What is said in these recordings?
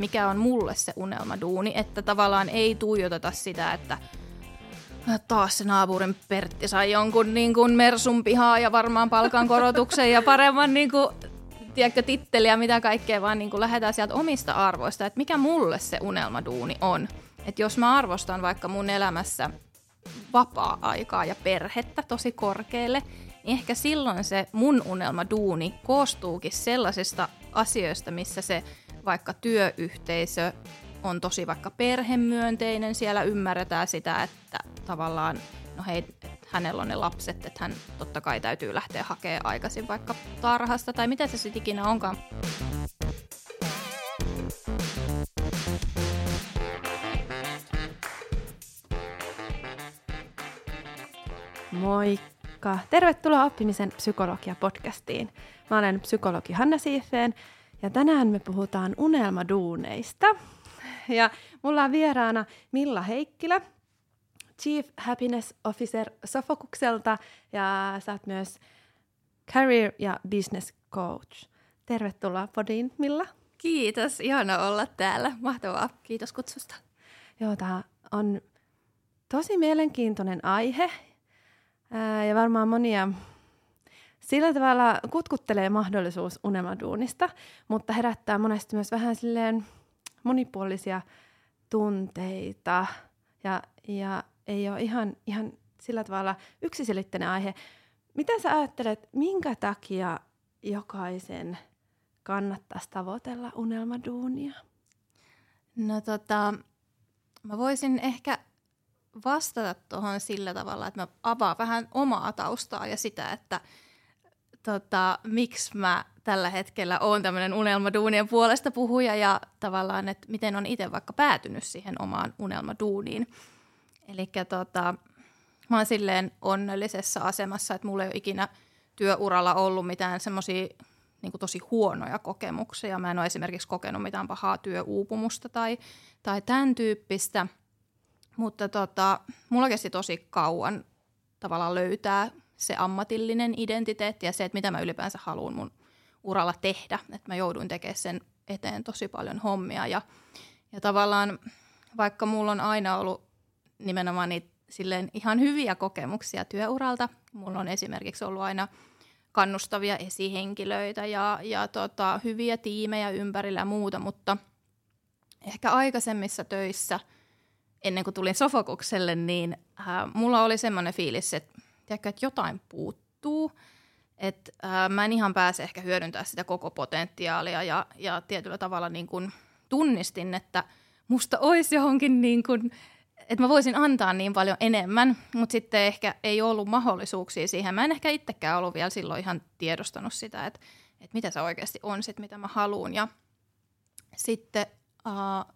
että mikä on mulle se unelmaduuni, että tavallaan ei tuijoteta sitä, että taas se naapurin Pertti sai jonkun niin kuin Mersun pihaa ja varmaan palkankorotuksen ja paremman niin kuin, tiedätkö, titteliä, mitä kaikkea, vaan niin kuin lähdetään sieltä omista arvoista, että mikä mulle se unelmaduuni on. Että jos mä arvostan vaikka mun elämässä vapaa-aikaa ja perhettä tosi korkealle, niin ehkä silloin se mun unelmaduuni koostuukin sellaisista asioista, missä se vaikka työyhteisö on tosi vaikka perhemyönteinen, siellä ymmärretään sitä, että tavallaan, no hei, hänellä on ne lapset, että hän totta kai täytyy lähteä hakemaan aikaisin vaikka tarhasta tai mitä se sitten ikinä onkaan. Moikka! Tervetuloa Oppimisen psykologia-podcastiin. Mä olen psykologi Hanna Siifeen ja tänään me puhutaan unelmaduuneista. Ja mulla on vieraana Milla Heikkilä, Chief Happiness Officer Sofokukselta ja sä oot myös Career ja Business Coach. Tervetuloa podiin, Milla. Kiitos, ihana olla täällä. Mahtavaa, kiitos kutsusta. Joo, tämä on tosi mielenkiintoinen aihe ää, ja varmaan monia sillä tavalla kutkuttelee mahdollisuus unelmaduunista, mutta herättää monesti myös vähän silleen monipuolisia tunteita ja, ja ei ole ihan, ihan sillä tavalla yksiselitteinen aihe. Mitä sä ajattelet, minkä takia jokaisen kannattaisi tavoitella unelmaduunia? No tota, mä voisin ehkä vastata tuohon sillä tavalla, että mä avaan vähän omaa taustaa ja sitä, että tota, miksi mä tällä hetkellä oon tämmöinen unelmaduunien puolesta puhuja ja tavallaan, että miten on itse vaikka päätynyt siihen omaan unelmaduuniin. Eli tota, mä oon silleen onnellisessa asemassa, että mulla ei ole ikinä työuralla ollut mitään semmoisia niin tosi huonoja kokemuksia. Mä en ole esimerkiksi kokenut mitään pahaa työuupumusta tai, tai tämän tyyppistä. Mutta tota, mulla kesti tosi kauan tavallaan löytää se ammatillinen identiteetti ja se, että mitä mä ylipäänsä haluan mun uralla tehdä. Että mä jouduin tekemään sen eteen tosi paljon hommia ja, ja tavallaan vaikka mulla on aina ollut nimenomaan niitä silleen ihan hyviä kokemuksia työuralta. Mulla on esimerkiksi ollut aina kannustavia esihenkilöitä ja, ja tota, hyviä tiimejä ympärillä ja muuta, mutta ehkä aikaisemmissa töissä, ennen kuin tulin Sofokukselle, niin äh, mulla oli semmoinen fiilis, että, tiedätkö, että jotain puuttuu, että äh, mä en ihan pääse ehkä hyödyntää sitä koko potentiaalia ja, ja tietyllä tavalla niin kun tunnistin, että musta olisi johonkin niin kun että mä voisin antaa niin paljon enemmän, mutta sitten ehkä ei ollut mahdollisuuksia siihen. Mä en ehkä itsekään ollut vielä silloin ihan tiedostanut sitä, että, että mitä se oikeasti on sit, mitä mä haluan. Ja sitten äh,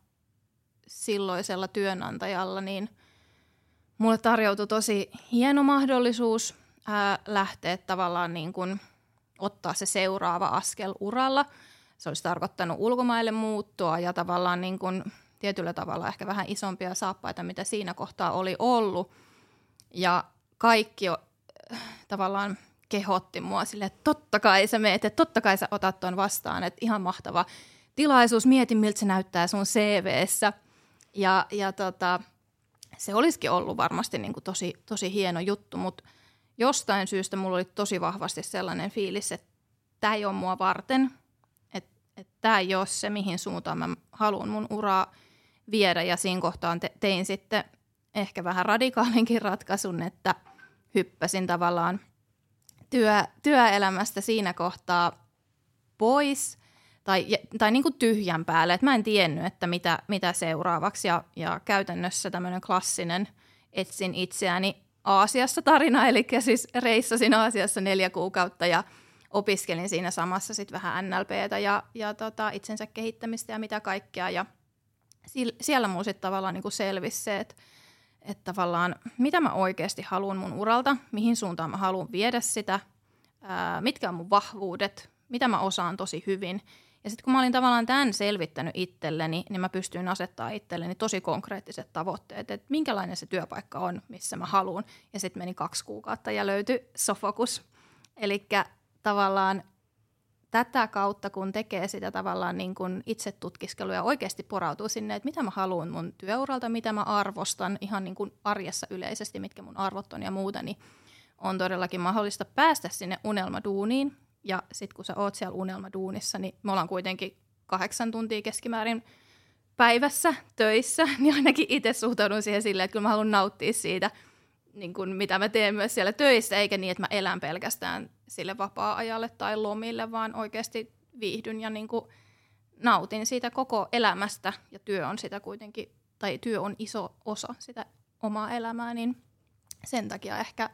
silloisella työnantajalla, niin mulle tarjoutui tosi hieno mahdollisuus äh, lähteä tavallaan niin kuin ottaa se seuraava askel uralla. Se olisi tarkoittanut ulkomaille muuttoa ja tavallaan niin kuin tietyllä tavalla ehkä vähän isompia saappaita, mitä siinä kohtaa oli ollut. Ja kaikki äh, tavallaan kehotti mua sille, että totta kai sä meet, että totta kai sä otat ton vastaan, että ihan mahtava tilaisuus, mieti miltä se näyttää sun CVssä. Ja, ja tota, se olisikin ollut varmasti niin kuin tosi, tosi hieno juttu, mutta jostain syystä mulla oli tosi vahvasti sellainen fiilis, että tämä ei ole mua varten, että, että tämä ei ole se, mihin suuntaan mä haluan mun uraa viedä. Ja siinä kohtaan te- tein sitten ehkä vähän radikaalinkin ratkaisun, että hyppäsin tavallaan työ, työelämästä siinä kohtaa pois tai, tai niin kuin tyhjän päälle, että mä en tiennyt, että mitä, mitä seuraavaksi. Ja, ja käytännössä tämmöinen klassinen etsin itseäni Aasiassa tarina, eli siis reissasin Aasiassa neljä kuukautta ja opiskelin siinä samassa sitten vähän NLPtä ja, ja tota, itsensä kehittämistä ja mitä kaikkea. Ja – siellä mun sitten tavallaan niin selvisi se, että, että tavallaan mitä mä oikeasti haluan mun uralta, mihin suuntaan mä haluan viedä sitä, ää, mitkä on mun vahvuudet, mitä mä osaan tosi hyvin. Ja sitten kun mä olin tavallaan tämän selvittänyt itselleni, niin mä pystyin asettaa itselleni tosi konkreettiset tavoitteet, että minkälainen se työpaikka on, missä mä haluan. Ja sitten meni kaksi kuukautta ja löytyi Sofokus. Eli tavallaan tätä kautta, kun tekee sitä tavallaan niin kuin itse tutkiskelua ja oikeasti porautuu sinne, että mitä mä haluan mun työuralta, mitä mä arvostan ihan niin kuin arjessa yleisesti, mitkä mun arvot on ja muuta, niin on todellakin mahdollista päästä sinne unelmaduuniin. Ja sitten kun sä oot siellä unelmaduunissa, niin me ollaan kuitenkin kahdeksan tuntia keskimäärin päivässä töissä, niin ainakin itse suhtaudun siihen silleen, että kyllä mä haluan nauttia siitä, niin kuin mitä mä teen myös siellä töissä, eikä niin, että mä elän pelkästään sille vapaa-ajalle tai lomille, vaan oikeasti viihdyn ja niin kuin nautin siitä koko elämästä, ja työ on sitä kuitenkin, tai työ on iso osa sitä omaa elämää, niin sen takia ehkä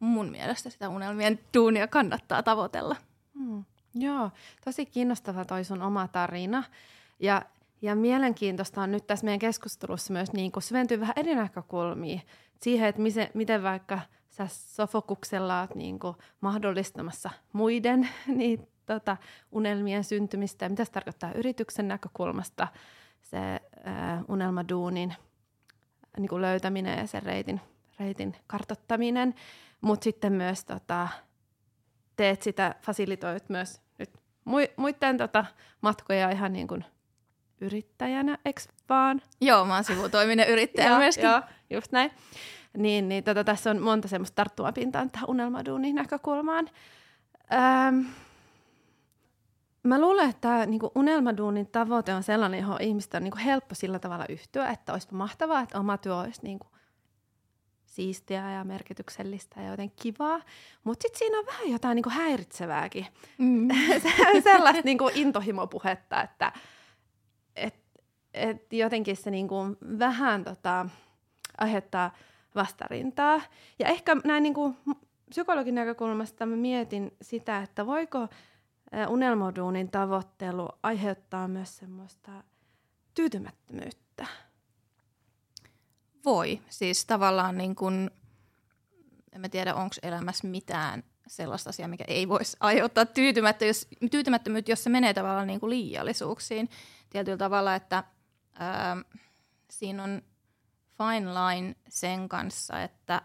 mun mielestä sitä unelmien duunia kannattaa tavoitella. Hmm. Joo, tosi kiinnostava toi sun oma tarina. Ja, ja mielenkiintoista on nyt tässä meidän keskustelussa myös niin kuin syventyy vähän eri näkökulmia siihen, että miten, miten vaikka sä sofokuksella oot niin mahdollistamassa muiden niin, tota, unelmien syntymistä ja mitä se tarkoittaa yrityksen näkökulmasta se äh, unelmaduunin niin kuin löytäminen ja sen reitin, reitin kartottaminen, mutta sitten myös tota, teet sitä, fasilitoit myös nyt muiden tota, matkoja ihan niin kuin yrittäjänä, eks vaan? Joo, mä oon sivutoiminen yrittäjä joo, myöskin. Joo, just näin. Niin, niin tota, tässä on monta semmoista tarttumapintaa tähän unelmaduunin näkökulmaan. Öm, mä luulen, että tämä niin unelmaduunin tavoite on sellainen, johon ihmistä on niin kuin helppo sillä tavalla yhtyä, että olisi mahtavaa, että oma työ olisi niin kuin siistiä ja merkityksellistä ja joten kivaa. Mutta sitten siinä on vähän jotain niin kuin häiritsevääkin. Mm. Sellaista niin kuin intohimopuhetta, että et, et jotenkin se niin kuin vähän tota, aiheuttaa vastarintaa. Ja ehkä näin niin kuin psykologin näkökulmasta mä mietin sitä, että voiko unelmoduunin tavoittelu aiheuttaa myös semmoista tyytymättömyyttä. Voi. Siis tavallaan niin kuin, en mä tiedä, onko elämässä mitään sellaista asiaa, mikä ei voisi aiheuttaa tyytymättä, jos, tyytymättömyyttä, jos se menee tavallaan niin kuin liiallisuuksiin tietyllä tavalla, että ää, siinä on fine line sen kanssa, että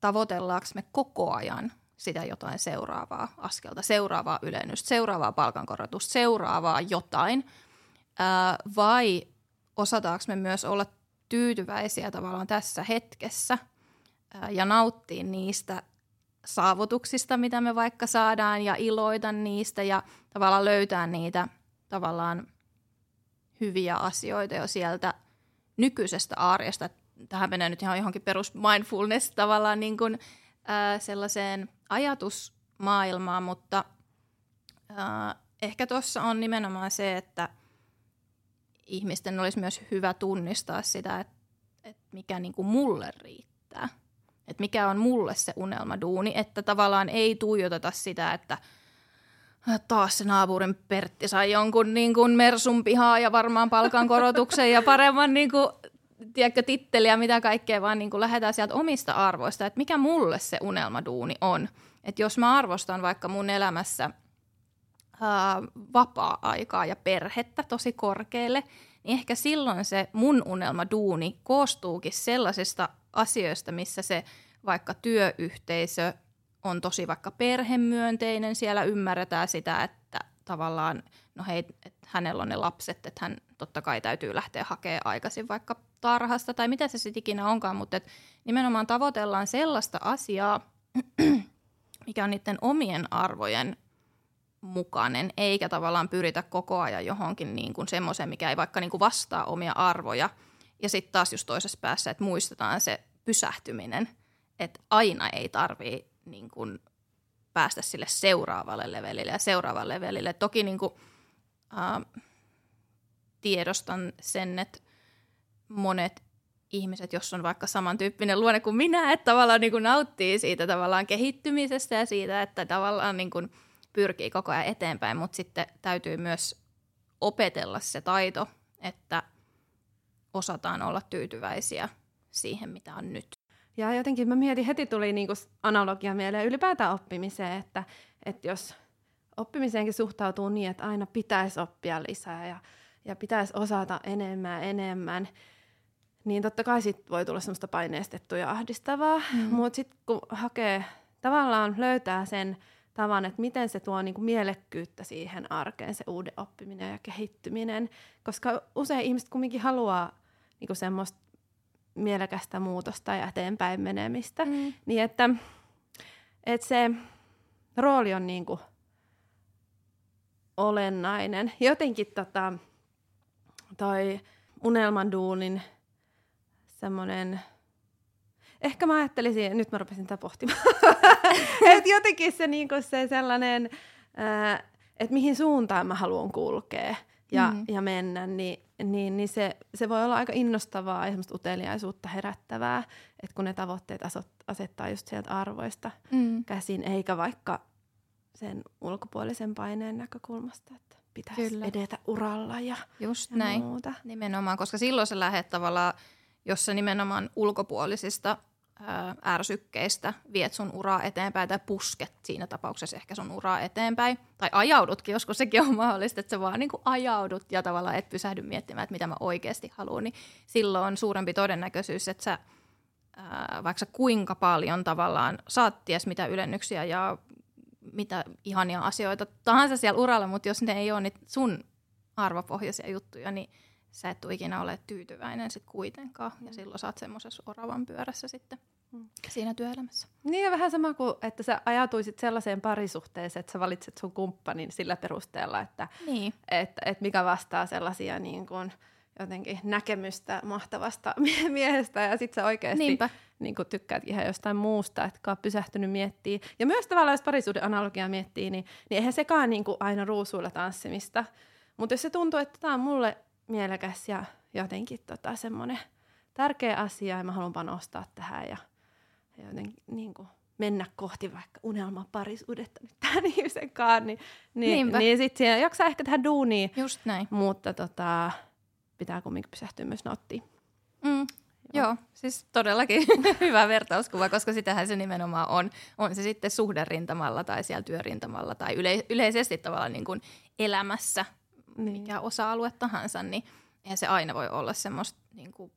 tavoitellaanko me koko ajan sitä jotain seuraavaa askelta, seuraavaa ylennystä, seuraavaa palkankorotusta, seuraavaa jotain, ää, vai osataanko me myös olla tyytyväisiä tavallaan tässä hetkessä ja nauttia niistä saavutuksista, mitä me vaikka saadaan ja iloita niistä ja tavallaan löytää niitä tavallaan hyviä asioita jo sieltä – nykyisestä arjesta. Tähän menee nyt ihan johonkin perus mindfulness tavallaan niin kuin, äh, sellaiseen ajatusmaailmaan, mutta äh, ehkä tuossa on nimenomaan se, että ihmisten olisi myös hyvä tunnistaa sitä, että, että mikä niin kuin mulle riittää. Että mikä on mulle se unelmaduuni, että tavallaan ei tuijoteta sitä, että – taas se naapurin Pertti sai jonkun niin kuin Mersun pihaa ja varmaan palkankorotuksen ja paremman niin kuin, tiedätkö, titteliä, mitä kaikkea, vaan niin kuin lähdetään sieltä omista arvoista, että mikä mulle se unelmaduuni on. Että jos mä arvostan vaikka mun elämässä vapaa-aikaa ja perhettä tosi korkealle, niin ehkä silloin se mun unelmaduuni koostuukin sellaisista asioista, missä se vaikka työyhteisö on tosi vaikka perhemyönteinen, siellä ymmärretään sitä, että tavallaan, no hei, että hänellä on ne lapset, että hän totta kai täytyy lähteä hakemaan aikaisin vaikka tarhasta tai mitä se sitten ikinä onkaan, mutta et nimenomaan tavoitellaan sellaista asiaa, mikä on niiden omien arvojen mukainen, eikä tavallaan pyritä koko ajan johonkin niin kuin semmoiseen, mikä ei vaikka niin kuin vastaa omia arvoja. Ja sitten taas just toisessa päässä, että muistetaan se pysähtyminen, että aina ei tarvii niin kuin päästä sille seuraavalle levelille ja seuraavalle levelille. Toki niin kuin, äh, tiedostan sen, että monet ihmiset, jos on vaikka samantyyppinen luonne kuin minä, että tavallaan niin kuin nauttii siitä tavallaan kehittymisestä ja siitä, että tavallaan niin kuin pyrkii koko ajan eteenpäin, mutta sitten täytyy myös opetella se taito, että osataan olla tyytyväisiä siihen, mitä on nyt. Ja jotenkin mä mietin, heti tuli niinku analogia mieleen ylipäätään oppimiseen, että, että jos oppimiseenkin suhtautuu niin, että aina pitäisi oppia lisää ja, ja pitäisi osata enemmän enemmän, niin totta kai sit voi tulla semmoista paineistettua ja ahdistavaa. Mm. Mutta sitten kun hakee, tavallaan löytää sen tavan, että miten se tuo niin kuin mielekkyyttä siihen arkeen, se uuden oppiminen ja kehittyminen. Koska usein ihmiset kumminkin haluaa niin kuin semmoista mielekästä muutosta ja eteenpäin menemistä. Mm. Niin että, että se rooli on niin kuin olennainen. Jotenkin tota, toi unelman duunin semmoinen, ehkä mä ajattelisin, nyt mä rupesin tätä pohtimaan, että jotenkin se, niinku se sellainen, että mihin suuntaan mä haluan kulkea ja, mm. ja mennä, niin, niin, niin se, se voi olla aika innostavaa ja semmoista uteliaisuutta herättävää, että kun ne tavoitteet asettaa just sieltä arvoista mm. käsin, eikä vaikka sen ulkopuolisen paineen näkökulmasta, että pitäisi Kyllä. edetä uralla ja, Just ja näin. muuta. Nimenomaan, koska silloin sä lähdet tavallaan, jos sä nimenomaan ulkopuolisista ärsykkeistä viet sun uraa eteenpäin tai pusket siinä tapauksessa ehkä sun uraa eteenpäin. Tai ajaudutkin, joskus sekin on mahdollista, että sä vaan niin ajaudut ja tavallaan et pysähdy miettimään, että mitä mä oikeasti haluan. Niin silloin on suurempi todennäköisyys, että sä ää, vaikka kuinka paljon tavallaan saat ties mitä ylennyksiä ja mitä ihania asioita tahansa siellä uralla, mutta jos ne ei ole niitä sun arvopohjaisia juttuja, niin sä et tule ikinä ole tyytyväinen sit kuitenkaan. Ja silloin sä oot semmoisessa oravan pyörässä sitten mm. siinä työelämässä. Niin ja vähän sama kuin, että sä ajatuisit sellaiseen parisuhteeseen, että sä valitset sun kumppanin sillä perusteella, että, niin. että, että mikä vastaa sellaisia niin kuin, jotenkin näkemystä mahtavasta miehestä ja sit sä oikeasti Niinpä. niin kuin tykkäät ihan jostain muusta, etkä ole pysähtynyt miettiä. Ja myös tavallaan, jos parisuuden analogia miettii, niin, niin eihän sekaan niin kuin aina ruusuilla tanssimista. Mutta jos se tuntuu, että tämä on mulle mielekäs ja jotenkin tota, semmoinen tärkeä asia ja mä haluan panostaa tähän ja, ja jotenkin niin kuin mennä kohti vaikka unelman parisuudetta nyt tähän ihmisen kanssa, niin, niin, niin sitten jaksaa ehkä tehdä duunia. Just näin. Mutta tota, pitää kumminkin pysähtyä myös nauttia. Mm. Joo. Joo, siis todellakin hyvä vertauskuva, koska sitähän se nimenomaan on. On se sitten suhderintamalla tai siellä työrintamalla tai yle- yleisesti tavallaan niin kuin elämässä, niin. mikä osa-alue tahansa, niin eihän se aina voi olla semmoista niin kuin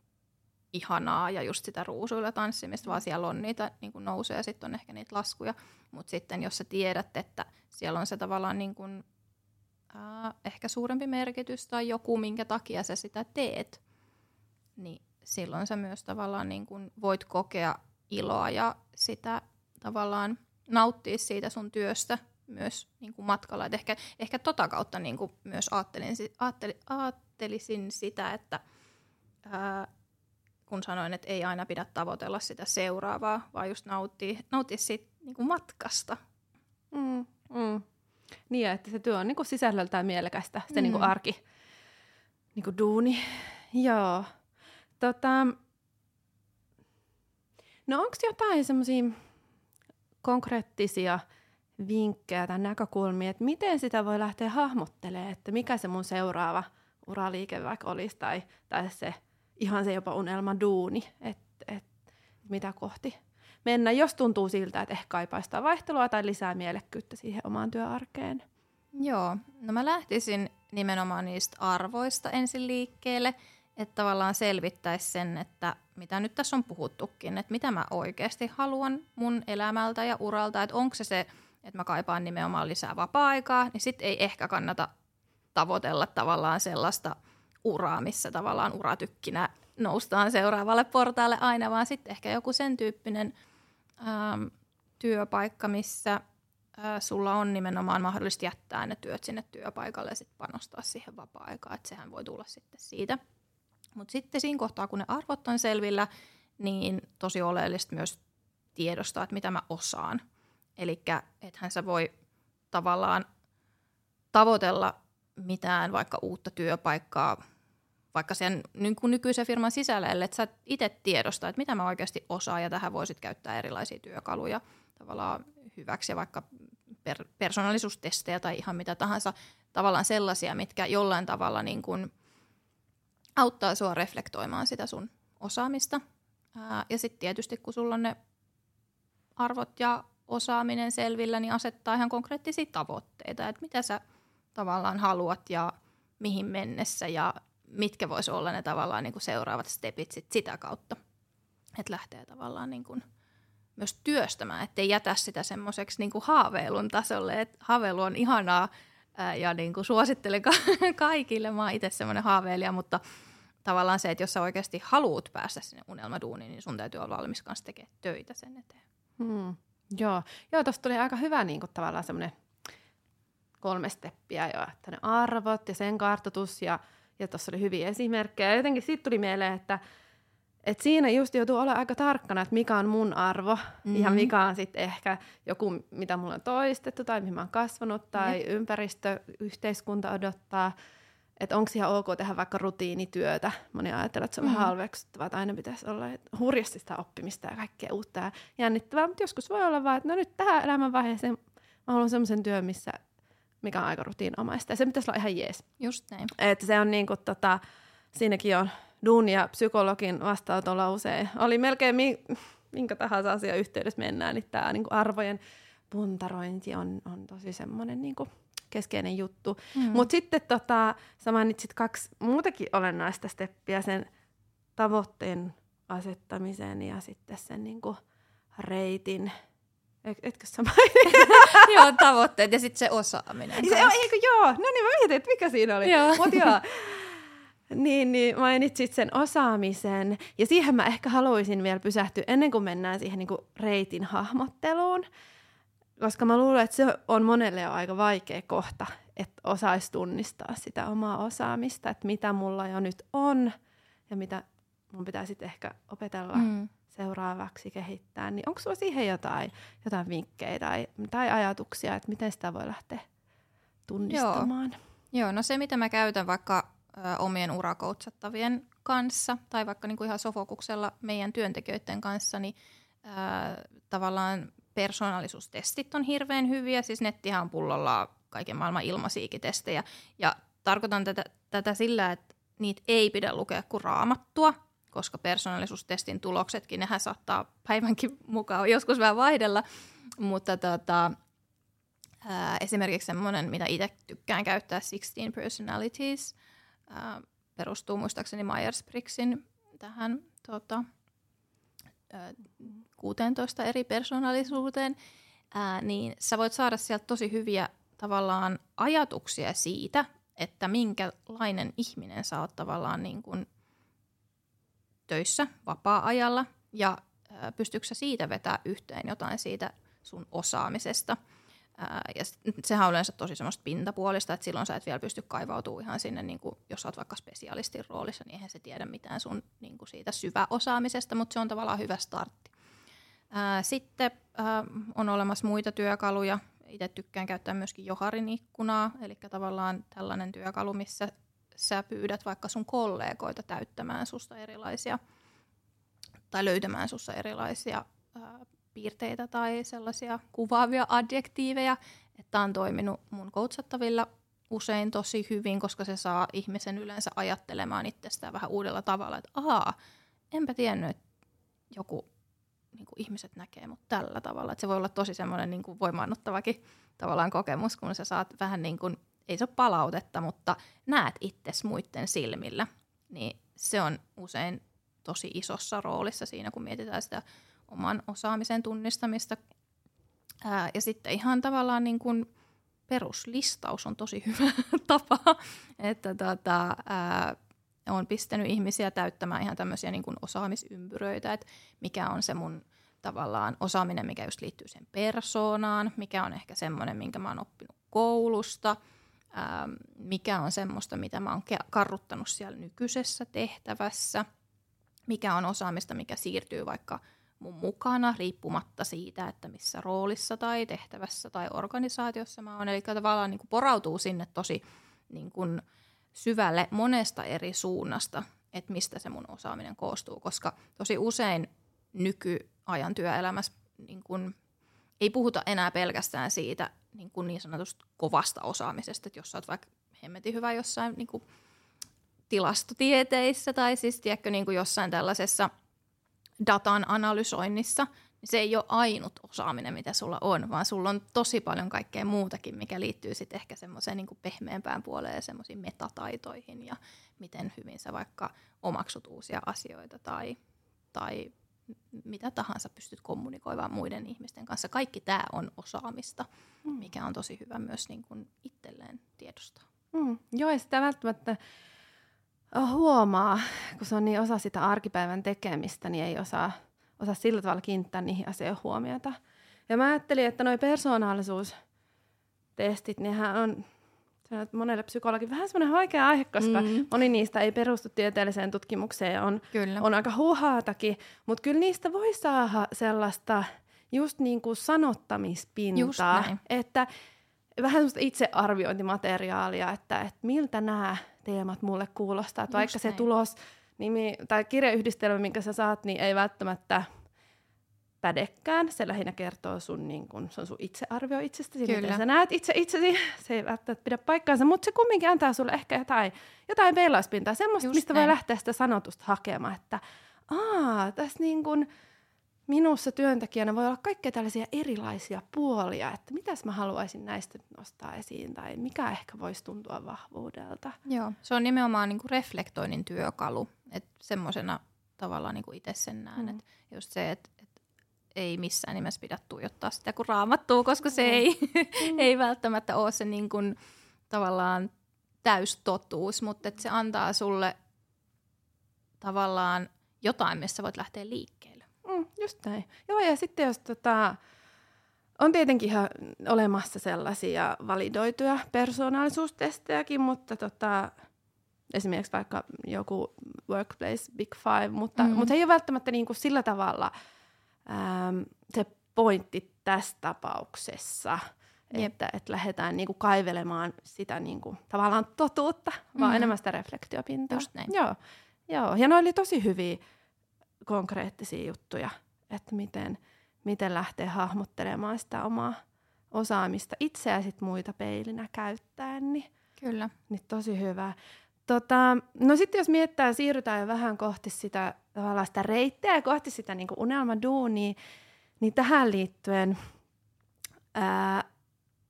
ihanaa ja just sitä ruusuilla tanssimista, vaan siellä on niitä niin kuin nousuja ja sitten on ehkä niitä laskuja. Mutta sitten jos sä tiedät, että siellä on se tavallaan niin kuin äh, ehkä suurempi merkitys tai joku, minkä takia sä sitä teet, niin silloin sä myös tavallaan niin kun voit kokea iloa ja sitä tavallaan nauttia siitä sun työstä myös niin kuin matkalla. Et ehkä, ehkä tota kautta niin kuin myös ajattelin, ajatteli, ajattelisin sitä, että ää, kun sanoin, että ei aina pidä tavoitella sitä seuraavaa, vaan just nauttia, nauttia siitä niin kuin matkasta. Mm, mm. Niin, että se työ on niinku sisällöltään mielekästä, se mm. niinku arki, niinku duuni. Joo. Tota, no onko jotain semmoisia konkreettisia vinkkejä tai näkökulmia, että miten sitä voi lähteä hahmottelemaan, että mikä se mun seuraava uraliike vaikka olisi, tai, tai se ihan se jopa unelma duuni, että et, mitä kohti mennä, jos tuntuu siltä, että ehkä kaipaistaa vaihtelua tai lisää mielekkyyttä siihen omaan työarkeen. Joo, no mä lähtisin nimenomaan niistä arvoista ensin liikkeelle, että tavallaan selvittäisi sen, että mitä nyt tässä on puhuttukin, että mitä mä oikeasti haluan mun elämältä ja uralta, että onko se se, että mä kaipaan nimenomaan lisää vapaa-aikaa, niin sitten ei ehkä kannata tavoitella tavallaan sellaista uraa, missä tavallaan uratykkinä noustaan seuraavalle portaalle aina, vaan sitten ehkä joku sen tyyppinen – ähm, työpaikka, missä äh, sulla on nimenomaan mahdollista jättää ne työt sinne työpaikalle ja sitten panostaa siihen vapaa-aikaan, että sehän voi tulla sitten siitä. Mutta sitten siinä kohtaa, kun ne arvot on selvillä, niin tosi oleellista myös tiedostaa, että mitä mä osaan. Eli ethän sä voi tavallaan tavoitella mitään vaikka uutta työpaikkaa vaikka sen niin kuin nykyisen firman sisällä, että sä itse tiedostaa, että mitä mä oikeasti osaan ja tähän voisit käyttää erilaisia työkaluja tavallaan hyväksi ja vaikka per, persoonallisuustestejä tai ihan mitä tahansa, tavallaan sellaisia, mitkä jollain tavalla niin kuin auttaa sua reflektoimaan sitä sun osaamista. Ää, ja sitten tietysti, kun sulla on ne arvot ja osaaminen selvillä, niin asettaa ihan konkreettisia tavoitteita, että mitä sä tavallaan haluat ja mihin mennessä ja mitkä vois olla ne tavallaan niin kuin seuraavat stepit sit sitä kautta. Että lähtee tavallaan niin kuin myös työstämään, ettei jätä sitä semmoiseksi niin kuin haaveilun tasolle, että haaveilu on ihanaa ja niin kuin suosittelen ka- kaikille, mä oon itse semmoinen haaveilija, mutta tavallaan se, että jos sä oikeasti haluat päästä sinne unelmaduuniin, niin sun täytyy olla valmis kanssa tekemään töitä sen eteen. Hmm. Joo, Joo tuosta tuli aika hyvä niin kuin, tavallaan semmoinen kolme steppiä jo, että ne arvot ja sen kartoitus ja, ja tuossa oli hyviä esimerkkejä. Ja jotenkin siitä tuli mieleen, että et siinä just joutuu olla aika tarkkana, että mikä on mun arvo mm-hmm. ja mikä on sitten ehkä joku, mitä mulla on toistettu tai mihin mä oon kasvanut tai mm-hmm. ympäristö, yhteiskunta odottaa. Että onko ihan ok tehdä vaikka rutiinityötä. Moni ajattelee, että se on mm-hmm. vähän halveksuttavaa, että aina pitäisi olla hurjasti sitä oppimista ja kaikkea uutta ja jännittävää. Mutta joskus voi olla vaan, että no nyt tähän elämänvaiheeseen mä haluan semmoisen työn, missä, mikä on aika rutiinomaista. Ja se pitäisi olla ihan jees. Just näin. Että se on niinku tota, siinäkin on duuni ja psykologin vastaanotolla usein. Oli melkein mi- minkä tahansa asia yhteydessä mennään, niin tämä niinku arvojen puntarointi on, on tosi semmoinen niinku keskeinen juttu. Mm. Mutta sitten tota, sä mainitsit kaksi muutakin olennaista steppiä, sen tavoitteen asettamisen ja sitten sen niinku reitin. Et, etkö sä Joo, tavoitteet ja sitten se osaaminen. Se, eikö, joo, no niin mä mietin, että mikä siinä oli. Joo. Mut joo. Niin, niin mainitsit sen osaamisen. Ja siihen mä ehkä haluaisin vielä pysähtyä ennen kuin mennään siihen niin kuin reitin hahmotteluun. Koska mä luulen, että se on monelle jo aika vaikea kohta, että osaisi tunnistaa sitä omaa osaamista, että mitä mulla jo nyt on ja mitä mun pitää sitten ehkä opetella mm. seuraavaksi kehittää. Niin onko sulla siihen jotain, jotain vinkkejä tai, tai ajatuksia, että miten sitä voi lähteä tunnistamaan? Joo. Joo, no se mitä mä käytän vaikka omien urakoutsattavien kanssa tai vaikka niin kuin ihan sofokuksella meidän työntekijöiden kanssa, niin tavallaan persoonallisuustestit on hirveän hyviä. Siis nettihan on pullolla kaiken maailman ilmasiikitestejä. Ja tarkoitan tätä, tätä sillä, että niitä ei pidä lukea kuin raamattua, koska persoonallisuustestin tuloksetkin, nehän saattaa päivänkin mukaan joskus vähän vaihdella, mutta tota, ää, esimerkiksi semmoinen, mitä itse tykkään käyttää, 16 Personalities – ää, perustuu muistaakseni Myers-Briggsin tähän tota, 16 eri persoonallisuuteen, niin sä voit saada sieltä tosi hyviä tavallaan ajatuksia siitä, että minkälainen ihminen sä oot tavallaan niin kuin töissä vapaa-ajalla ja pystyykö sä siitä vetää yhteen jotain siitä sun osaamisesta – Ja sehän on yleensä tosi semmoista pintapuolista, että silloin sä et vielä pysty kaivautumaan ihan sinne, niin kuin, jos oot vaikka spesialistin roolissa, niin eihän se tiedä mitään sun niin kuin siitä syväosaamisesta, mutta se on tavallaan hyvä startti. Ää, sitten ää, on olemassa muita työkaluja. Itse tykkään käyttää myöskin Joharin ikkunaa, eli tavallaan tällainen työkalu, missä sä pyydät vaikka sun kollegoita täyttämään susta erilaisia tai löytämään sussa erilaisia ää, piirteitä tai sellaisia kuvaavia adjektiiveja, että on toiminut mun coachattavilla usein tosi hyvin, koska se saa ihmisen yleensä ajattelemaan itsestään vähän uudella tavalla, että ahaa, enpä tiennyt, että joku niin kuin ihmiset näkee mut tällä tavalla. Että se voi olla tosi semmoinen niin kuin voimaannuttavakin tavallaan kokemus, kun sä saat vähän niin kuin, ei se ole palautetta, mutta näet itses muiden silmillä. Niin se on usein tosi isossa roolissa siinä, kun mietitään sitä oman osaamisen tunnistamista. Ää, ja sitten ihan tavallaan niin kuin peruslistaus on tosi hyvä tapa, että tota, ää, on pistänyt ihmisiä täyttämään ihan tämmöisiä niin kuin osaamisympyröitä, että mikä on se mun tavallaan osaaminen, mikä just liittyy sen persoonaan, mikä on ehkä semmoinen, minkä mä oon oppinut koulusta, ää, mikä on semmoista, mitä mä oon karruttanut siellä nykyisessä tehtävässä, mikä on osaamista, mikä siirtyy vaikka – mun mukana riippumatta siitä, että missä roolissa tai tehtävässä tai organisaatiossa mä oon. Eli tavallaan niin kuin porautuu sinne tosi niin kuin syvälle monesta eri suunnasta, että mistä se mun osaaminen koostuu, koska tosi usein nykyajan työelämässä niin kuin, ei puhuta enää pelkästään siitä niin, kuin niin sanotusta kovasta osaamisesta, että jos sä oot vaikka hemmetin hyvä jossain niin kuin tilastotieteissä tai siis tiedätkö, niin kuin jossain tällaisessa – datan analysoinnissa, niin se ei ole ainut osaaminen, mitä sulla on, vaan sulla on tosi paljon kaikkea muutakin, mikä liittyy sitten ehkä semmoiseen niin pehmeämpään puoleen ja semmoisiin metataitoihin ja miten hyvin sä vaikka omaksut uusia asioita tai, tai mitä tahansa pystyt kommunikoimaan muiden ihmisten kanssa. Kaikki tämä on osaamista, mm. mikä on tosi hyvä myös niin kuin itselleen tiedostaa. Mm. Joo, ja sitä välttämättä huomaa, kun se on niin osa sitä arkipäivän tekemistä, niin ei osaa, osaa sillä tavalla kiinnittää niihin asioihin huomiota. Ja mä ajattelin, että noi persoonallisuustestit, nehän on monelle psykologin vähän semmoinen vaikea aihe, koska mm. moni niistä ei perustu tieteelliseen tutkimukseen ja on, kyllä. on aika huhaatakin, mutta kyllä niistä voi saada sellaista just niin kuin sanottamispintaa, että vähän semmoista itsearviointimateriaalia, että, että miltä nämä teemat mulle kuulostaa, että vaikka näin. se tulos nimi, tai kirjayhdistelmä, minkä sä saat, niin ei välttämättä pädekään. Se lähinnä kertoo sun, niin kun, se on sun itsearvio itsestäsi, Kyllä. miten sä näet itse itsesi. Se ei välttämättä pidä paikkaansa, mutta se kumminkin antaa sulle ehkä jotain, jotain peilauspintaa, semmoista, Just mistä näin. voi lähteä sitä sanotusta hakemaan, että aa, tässä niin kun, minussa työntekijänä voi olla kaikkea tällaisia erilaisia puolia, että mitäs mä haluaisin näistä nostaa esiin tai mikä ehkä voisi tuntua vahvuudelta. Joo, se on nimenomaan niin kuin reflektoinnin työkalu, että semmoisena tavallaan niin kuin itse sen näen, mm. että just se, että ei missään nimessä pidä tuijottaa sitä kuin raamattua, koska se ei, mm. ei välttämättä ole se niin kuin, tavallaan täystotuus, mutta että se antaa sulle tavallaan jotain, missä voit lähteä liikkeelle. Mm, just näin. Joo, ja sitten jos tota, on tietenkin ihan olemassa sellaisia validoituja persoonallisuustestejäkin, mutta tota, esimerkiksi vaikka joku Workplace Big Five, mutta, mm. mutta ei ole välttämättä niin kuin sillä tavalla – ähm, se pointti tässä tapauksessa, Jep. että, että lähdetään niinku kaivelemaan sitä niinku, tavallaan totuutta, mm-hmm. vaan enemmän sitä reflektiopintaa. Just näin. Joo, joo. ja ne oli tosi hyviä konkreettisia juttuja, että miten, miten lähtee hahmottelemaan sitä omaa osaamista itseä sit muita peilinä käyttäen. Niin, Kyllä. Niin tosi hyvä. Tota, no sitten jos miettää, siirrytään jo vähän kohti sitä tavallaan sitä reittiä ja kohti sitä niin unelmaduunia, niin tähän liittyen ää,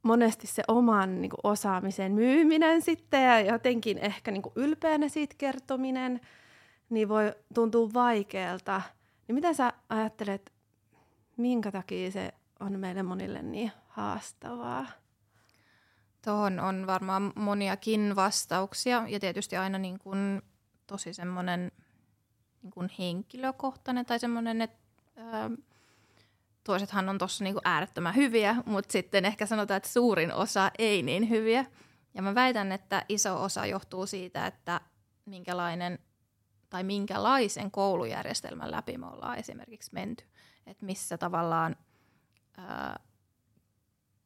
monesti se oman niin kuin, osaamisen myyminen sitten ja jotenkin ehkä niin kuin, ylpeänä siitä kertominen, niin voi tuntua vaikealta. Niin mitä sä ajattelet, minkä takia se on meille monille niin haastavaa? Tuohon on varmaan moniakin vastauksia ja tietysti aina niin kuin tosi semmoinen niin kuin henkilökohtainen tai semmoinen, että ää, toisethan on tuossa niin äärettömän hyviä, mutta sitten ehkä sanotaan, että suurin osa ei niin hyviä. Ja mä väitän, että iso osa johtuu siitä, että minkälainen tai minkälaisen koulujärjestelmän läpi me ollaan esimerkiksi menty. Että missä tavallaan ää,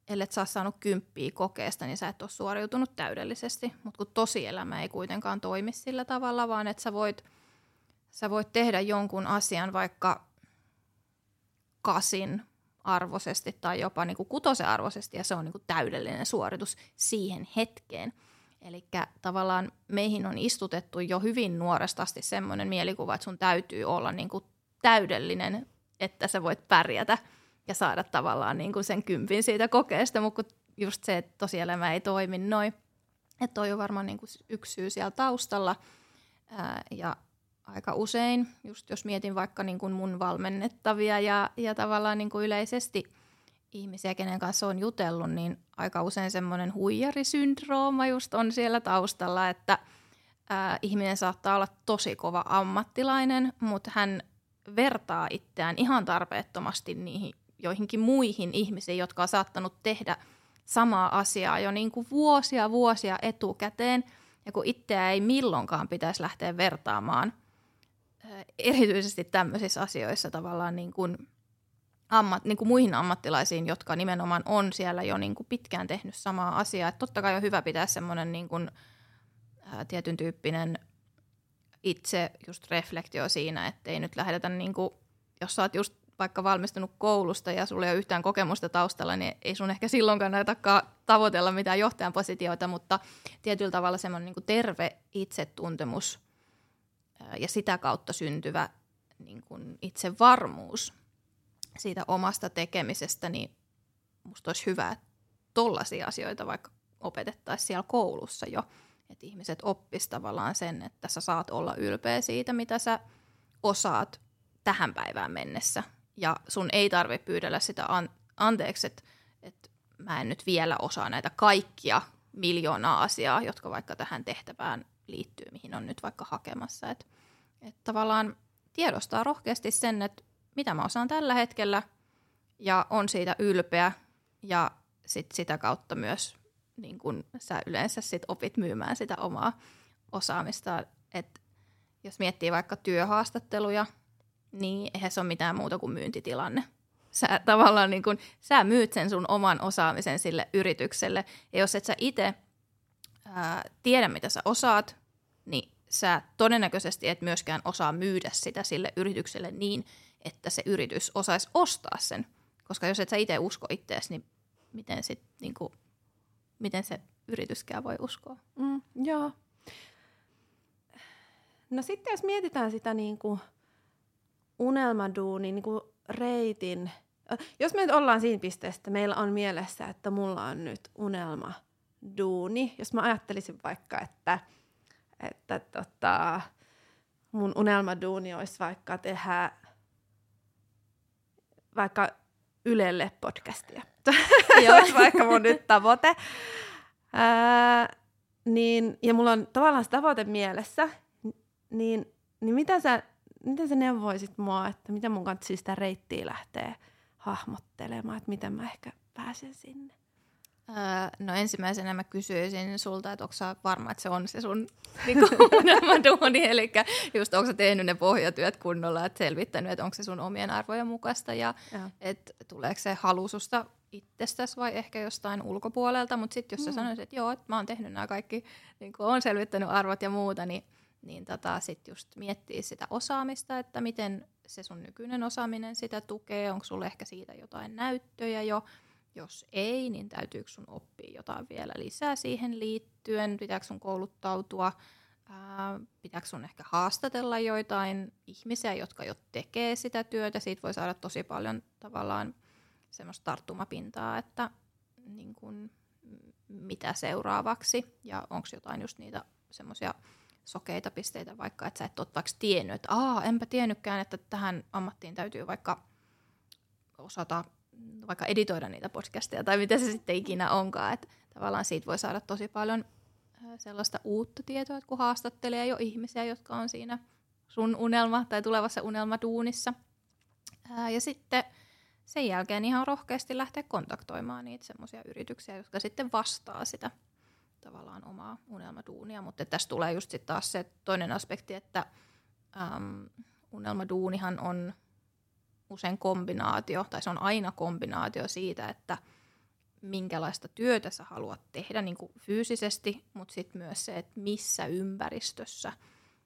ellet sä saanut kymppiä kokeesta, niin sä et ole suoriutunut täydellisesti. Mutta kun tosielämä ei kuitenkaan toimi sillä tavalla, vaan että sä voit, sä voit tehdä jonkun asian vaikka kasin arvoisesti tai jopa niin kuin kutosen arvoisesti, ja se on niin kuin täydellinen suoritus siihen hetkeen. Eli tavallaan meihin on istutettu jo hyvin nuoresta asti semmoinen mielikuva, että sun täytyy olla niin kuin täydellinen, että sä voit pärjätä – ja saada tavallaan niin kuin sen kympin siitä kokeesta, mutta just se, että tosielämä ei toimi noin. Että toi on varmaan niin kuin yksi syy siellä taustalla. Ää, ja aika usein, just jos mietin vaikka niin kuin mun valmennettavia ja, ja tavallaan niin kuin yleisesti ihmisiä, kenen kanssa on jutellut, niin aika usein semmoinen huijarisyndrooma just on siellä taustalla, että ää, ihminen saattaa olla tosi kova ammattilainen, mutta hän vertaa itseään ihan tarpeettomasti niihin joihinkin muihin ihmisiin, jotka on saattanut tehdä samaa asiaa jo niin kuin vuosia vuosia etukäteen, ja kun itseä ei milloinkaan pitäisi lähteä vertaamaan, erityisesti tämmöisissä asioissa tavallaan niin kuin ammat, niin kuin muihin ammattilaisiin, jotka nimenomaan on siellä jo niin kuin pitkään tehnyt samaa asiaa. Et totta kai on hyvä pitää semmoinen niin kuin, ää, tietyn tyyppinen itse just reflektio siinä, ettei nyt lähdetä, niin kuin, jos sä oot just vaikka valmistunut koulusta ja sulla ei ole yhtään kokemusta taustalla, niin ei sun ehkä silloin kannatakaan tavoitella mitään johtajan positioita, mutta tietyllä tavalla semmoinen niin terve itsetuntemus ja sitä kautta syntyvä niin kuin itsevarmuus siitä omasta tekemisestä, niin musta olisi hyvä, että tollaisia asioita vaikka opetettaisiin siellä koulussa jo, että ihmiset oppisivat tavallaan sen, että sä saat olla ylpeä siitä, mitä sä osaat tähän päivään mennessä. Ja sun ei tarvitse pyydellä sitä an- anteeksi, että, että mä en nyt vielä osaa näitä kaikkia miljoonaa asiaa, jotka vaikka tähän tehtävään liittyy, mihin on nyt vaikka hakemassa. Että, että tavallaan tiedostaa rohkeasti sen, että mitä mä osaan tällä hetkellä ja on siitä ylpeä ja sit sitä kautta myös niin kun sä yleensä sit opit myymään sitä omaa osaamista. Et jos miettii vaikka työhaastatteluja, niin eihän se ole mitään muuta kuin myyntitilanne. Sä tavallaan niin kun, sä myyt sen sun oman osaamisen sille yritykselle. Ja jos et sä itse tiedä, mitä sä osaat, niin sä todennäköisesti et myöskään osaa myydä sitä sille yritykselle niin, että se yritys osaisi ostaa sen. Koska jos et sä itse usko itseäsi, niin miten, sit, niin kuin, miten se yrityskään voi uskoa? Mm, joo. No sitten jos mietitään sitä niin kuin unelmaduunin niin kuin reitin, jos me nyt ollaan siinä pisteessä, että meillä on mielessä, että mulla on nyt unelma duuni, jos mä ajattelisin vaikka, että, että tota, mun unelmaduuni olisi vaikka tehdä vaikka Ylelle podcastia. Se olisi vaikka mun nyt tavoite. Ää, niin, ja mulla on tavallaan se tavoite mielessä, niin, niin mitä sä, miten sä neuvoisit mua, että miten mun kanssa sitä reittiä lähtee hahmottelemaan, että miten mä ehkä pääsen sinne? Öö, no ensimmäisenä mä kysyisin sulta, että onko sä varma, että se on se sun niinku, duuni, eli just onko sä tehnyt ne pohjatyöt kunnolla, että selvittänyt, että onko se sun omien arvojen mukaista? Ja, ja. että tuleeko se halususta itsestäsi vai ehkä jostain ulkopuolelta, mutta sitten jos mm. sä sanoisit, että joo, että mä oon tehnyt nämä kaikki, niin kun oon selvittänyt arvot ja muuta, niin, niin tota, sitten just miettii sitä osaamista, että miten se sun nykyinen osaaminen sitä tukee, onko sulle ehkä siitä jotain näyttöjä jo, jos ei, niin täytyykö sun oppia jotain vielä lisää siihen liittyen? Pitääkö sun kouluttautua? Ää, pitääkö sun ehkä haastatella joitain ihmisiä, jotka jo tekee sitä työtä? Siitä voi saada tosi paljon tavallaan semmoista tarttumapintaa, että niin kun, mitä seuraavaksi ja onko jotain just niitä semmoisia sokeita pisteitä vaikka, että sä et ole vaikka tiennyt, että Aa, enpä tiennytkään, että tähän ammattiin täytyy vaikka osata vaikka editoida niitä podcasteja tai mitä se sitten ikinä onkaan. Että tavallaan siitä voi saada tosi paljon sellaista uutta tietoa, kun haastattelee jo ihmisiä, jotka on siinä sun unelma tai tulevassa unelmaduunissa. Ja sitten sen jälkeen ihan rohkeasti lähteä kontaktoimaan niitä semmoisia yrityksiä, jotka sitten vastaa sitä tavallaan omaa unelmaduunia. Mutta tässä tulee just sitten taas se toinen aspekti, että äm, unelmaduunihan on usein kombinaatio, tai se on aina kombinaatio siitä, että minkälaista työtä sä haluat tehdä niin kuin fyysisesti, mutta sitten myös se, että missä ympäristössä.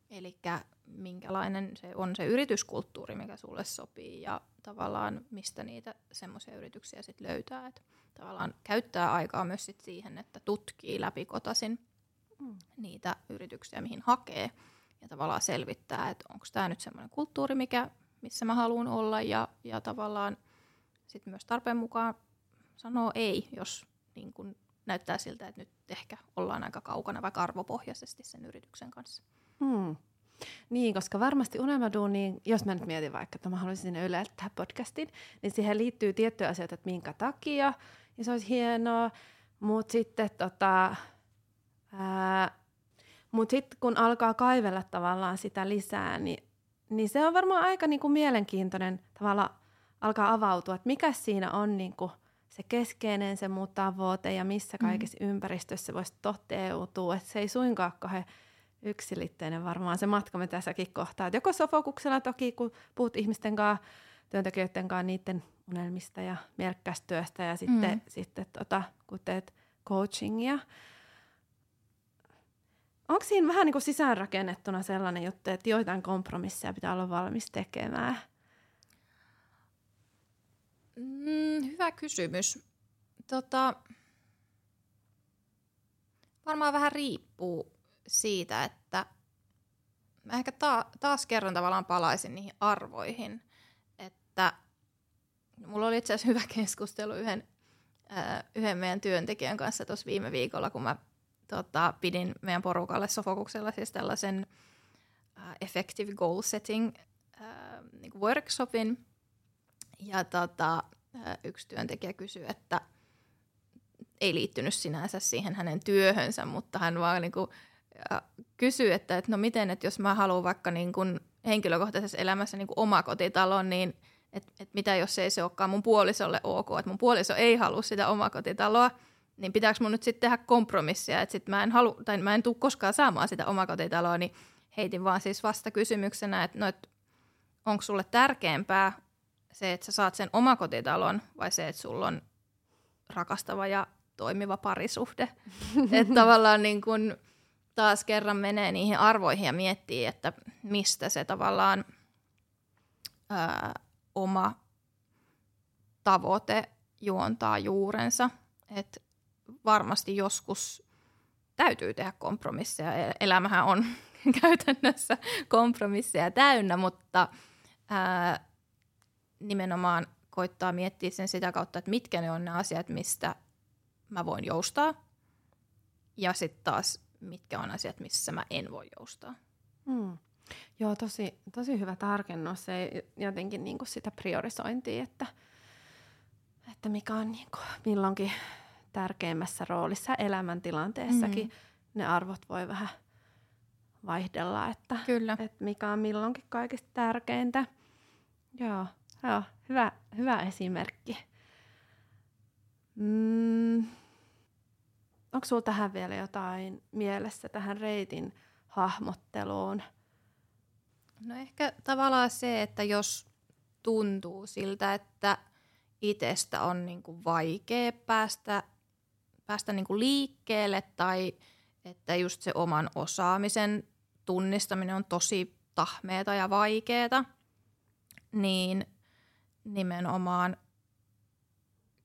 Eli minkälainen se on se yrityskulttuuri, mikä sulle sopii ja tavallaan mistä niitä semmoisia yrityksiä sitten löytää. Että tavallaan käyttää aikaa myös sit siihen, että tutkii läpikotasin mm. niitä yrityksiä, mihin hakee ja tavallaan selvittää, että onko tämä nyt semmoinen kulttuuri, mikä missä mä haluan olla ja, ja tavallaan sitten myös tarpeen mukaan sanoo ei, jos niin kun näyttää siltä, että nyt ehkä ollaan aika kaukana vaikka arvopohjaisesti sen yrityksen kanssa. Hmm. Niin, koska varmasti unelmaduuniin, jos mä nyt mietin vaikka, että mä haluaisin tehdä podcastin, niin siihen liittyy tiettyjä asioita, että minkä takia, ja se olisi hienoa, mutta sitten tota, mut sit, kun alkaa kaivella tavallaan sitä lisää, niin niin se on varmaan aika niin kuin mielenkiintoinen tavalla alkaa avautua, että mikä siinä on niin kuin se keskeinen se muu tavoite ja missä mm. kaikessa mm. ympäristössä voisi toteutua. Että se ei suinkaan kauhean yksilitteinen varmaan se matka, me tässäkin kohtaa. Et joko sofokuksella toki, kun puhut ihmisten kanssa, työntekijöiden kanssa niiden unelmista ja merkkästyöstä ja sitten, mm. sitten tota, kun teet coachingia, Onko siinä vähän niin kuin sisäänrakennettuna sellainen juttu, että joitain kompromisseja pitää olla valmis tekemään? Mm, hyvä kysymys. Tota, varmaan vähän riippuu siitä, että mä ehkä ta- taas kerran tavallaan palaisin niihin arvoihin. Että mulla oli itse asiassa hyvä keskustelu yhden, äh, yhden meidän työntekijän kanssa tuossa viime viikolla, kun mä tota, pidin meidän porukalle Sofokuksella siis tällaisen uh, effective goal setting äh, niin workshopin. Ja tota, äh, yksi työntekijä kysyi, että ei liittynyt sinänsä siihen hänen työhönsä, mutta hän vaan niin kuin, äh, kysyi, että, että no miten, että jos mä haluan vaikka niin kuin henkilökohtaisessa elämässä niin kuin omakotitalon, niin että et mitä jos ei se olekaan mun puolisolle ok, että mun puoliso ei halua sitä omakotitaloa, niin pitääkö mun nyt sitten tehdä kompromissia, että sit mä en, halu, tai mä en tule koskaan saamaan sitä omakotitaloa, niin heitin vaan siis vasta kysymyksenä, että no, et onko sulle tärkeämpää se, että sä saat sen omakotitalon vai se, että sulla on rakastava ja toimiva parisuhde. että tavallaan niin kun taas kerran menee niihin arvoihin ja miettii, että mistä se tavallaan ää, oma tavoite juontaa juurensa. Et varmasti joskus täytyy tehdä kompromisseja. E-, elämähän on käytännössä kompromisseja täynnä, mutta ää, nimenomaan koittaa miettiä sen sitä kautta, että mitkä ne on ne asiat, mistä mä voin joustaa. Ja sitten taas, mitkä on asiat, missä mä en voi joustaa. Hmm. Joo, tosi, tosi hyvä tarkennus. Se jotenkin niin kuin sitä priorisointia, että, että mikä on niin kuin milloinkin tärkeimmässä roolissa elämäntilanteessakin. Mm-hmm. Ne arvot voi vähän vaihdella, että, Kyllä. että mikä on milloinkin kaikista tärkeintä. Joo, joo hyvä, hyvä esimerkki. Mm. Onko sinulla tähän vielä jotain mielessä tähän reitin hahmotteluun? No ehkä tavallaan se, että jos tuntuu siltä, että itsestä on niin kuin vaikea päästä, päästä niin kuin liikkeelle tai että just se oman osaamisen tunnistaminen on tosi tahmeeta ja vaikeeta, niin nimenomaan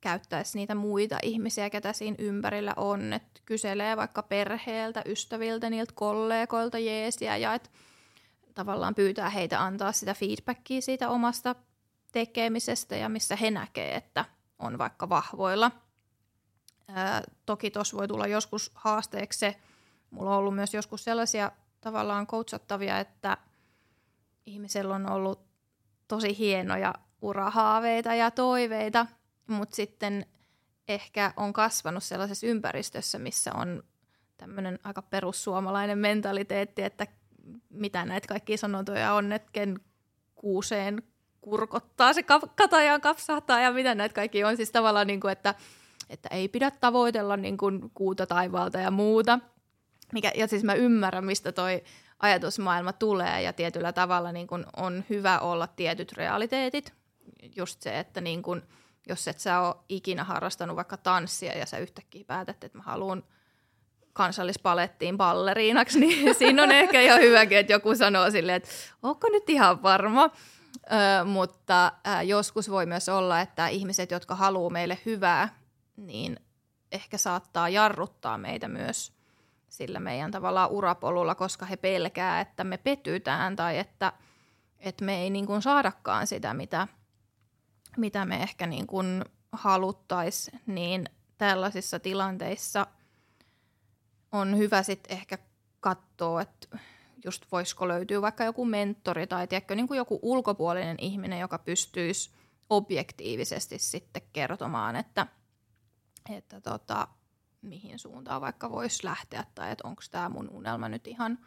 käyttäisi niitä muita ihmisiä, ketä siinä ympärillä on, että kyselee vaikka perheeltä, ystäviltä, niiltä kollegoilta jeesiä ja että tavallaan pyytää heitä antaa sitä feedbackia siitä omasta tekemisestä ja missä he näkee, että on vaikka vahvoilla. Ää, toki tuossa voi tulla joskus haasteeksi se, mulla on ollut myös joskus sellaisia tavallaan coachattavia, että ihmisellä on ollut tosi hienoja urahaaveita ja toiveita, mutta sitten ehkä on kasvanut sellaisessa ympäristössä, missä on tämmöinen aika perussuomalainen mentaliteetti, että mitä näitä kaikkia sanontoja on, että ken kuuseen kurkottaa, se katajaan kapsahtaa ja mitä näitä kaikki on. Siis tavallaan, niin kuin, että, että ei pidä tavoitella niin kuin kuuta taivaalta ja muuta. Mikä, ja siis mä ymmärrän, mistä toi ajatusmaailma tulee ja tietyllä tavalla niin kuin on hyvä olla tietyt realiteetit. Just se, että niin kuin, jos et sä ole ikinä harrastanut vaikka tanssia ja sä yhtäkkiä päätät, että mä haluan – kansallispalettiin balleriinaksi, niin siinä on ehkä jo hyväkin, että joku sanoo silleen, että onko nyt ihan varma. Ö, mutta ö, joskus voi myös olla, että ihmiset, jotka haluaa meille hyvää, niin ehkä saattaa jarruttaa meitä myös sillä meidän tavallaan urapolulla, koska he pelkää, että me petytään tai että, että me ei niin kuin saadakaan sitä, mitä, mitä me ehkä niin kuin haluttaisiin, niin tällaisissa tilanteissa – on hyvä sitten ehkä katsoa, että just voisiko löytyä vaikka joku mentori tai tiedätkö, niin kuin joku ulkopuolinen ihminen, joka pystyisi objektiivisesti sitten kertomaan, että, että tota, mihin suuntaan vaikka voisi lähteä tai että onko tämä mun unelma nyt ihan,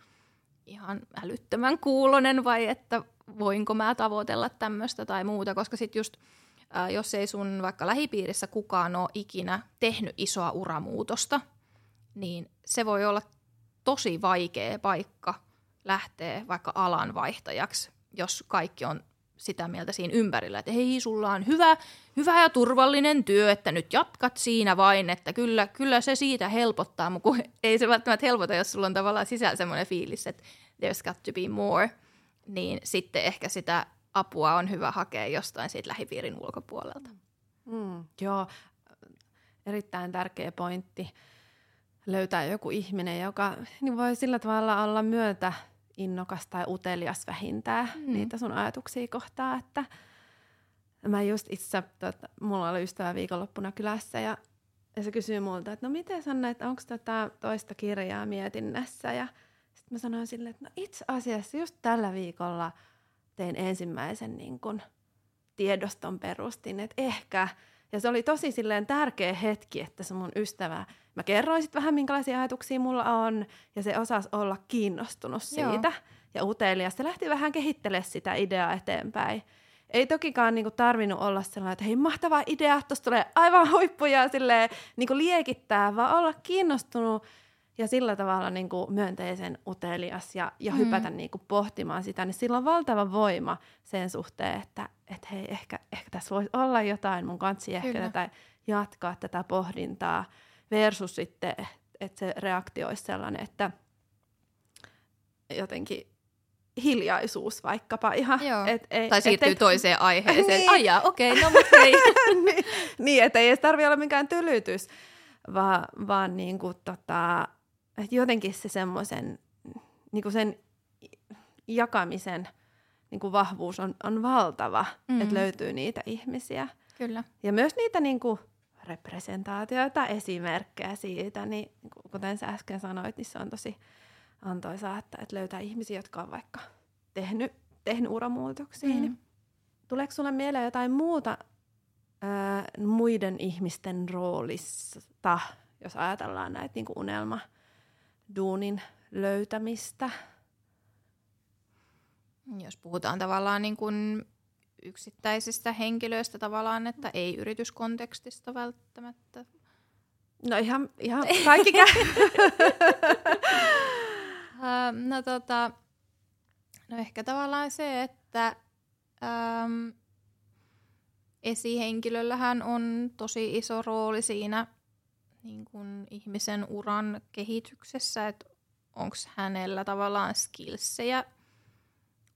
ihan älyttömän kuulonen vai että voinko mä tavoitella tämmöistä tai muuta, koska sitten just ää, jos ei sun vaikka lähipiirissä kukaan ole ikinä tehnyt isoa uramuutosta – niin se voi olla tosi vaikea paikka lähteä vaikka alanvaihtajaksi, jos kaikki on sitä mieltä siinä ympärillä, että hei, sulla on hyvä, hyvä ja turvallinen työ, että nyt jatkat siinä vain, että kyllä, kyllä se siitä helpottaa, mutta ei se välttämättä helpota, jos sulla on tavallaan sisällä semmoinen fiilis, että there's got to be more, niin sitten ehkä sitä apua on hyvä hakea jostain siitä lähipiirin ulkopuolelta. Mm, joo, erittäin tärkeä pointti löytää joku ihminen, joka niin voi sillä tavalla olla myötä innokas tai utelias vähintään mm. niitä sun ajatuksia kohtaa, että mä just itse, tota, mulla oli ystävä viikonloppuna kylässä ja, ja se kysyy multa, että no miten Sanna, että onko tätä toista kirjaa mietinnässä ja sitten mä sanoin silleen, että no itse asiassa just tällä viikolla tein ensimmäisen niin kun, tiedoston perustin, että ehkä, ja se oli tosi silleen tärkeä hetki, että se mun ystävä, mä kerroin sitten vähän minkälaisia ajatuksia mulla on, ja se osasi olla kiinnostunut siitä Joo. ja utelias. Se lähti vähän kehittelemään sitä ideaa eteenpäin. Ei tokikaan niinku tarvinnut olla sellainen, että hei mahtava idea, tuossa tulee aivan huippuja silleen, niinku liekittää, vaan olla kiinnostunut ja sillä tavalla niin kuin myönteisen utelias ja, ja mm. hypätä niin kuin pohtimaan sitä, niin sillä on valtava voima sen suhteen, että et hei, ehkä, ehkä tässä voisi olla jotain, mun kansi ehkä Kyllä. tätä jatkaa tätä pohdintaa, versus sitten, että se reaktio olisi sellainen, että jotenkin hiljaisuus vaikkapa ihan. Et, ei, tai siirtyy et, toiseen aiheeseen. niin. Ai jaa, okei, okay, no mutta ei. niin, niin, että ei edes tarvitse olla mikään tylytys, vaan, vaan niin kuin, tota, että jotenkin se semmoisen niin sen jakamisen niin kuin vahvuus on, on valtava, mm. että löytyy niitä ihmisiä. Kyllä. Ja myös niitä niin kuin, representaatioita, esimerkkejä siitä, niin kuten sä äsken sanoit, niin se on tosi antoisaa, että, että löytää ihmisiä, jotka on vaikka tehnyt, tehnyt uramuutoksia. Mm. Niin tuleeko sulle mieleen jotain muuta ää, muiden ihmisten roolista, jos ajatellaan näitä niin kuin unelma- duunin löytämistä. Jos puhutaan tavallaan niin kuin yksittäisistä henkilöistä tavallaan, että ei yrityskontekstista välttämättä. No ihan, ihan kaikki käy. no, tota, no ehkä tavallaan se, että äm, esihenkilöllähän on tosi iso rooli siinä niin kuin ihmisen uran kehityksessä, että onko hänellä tavallaan skillsejä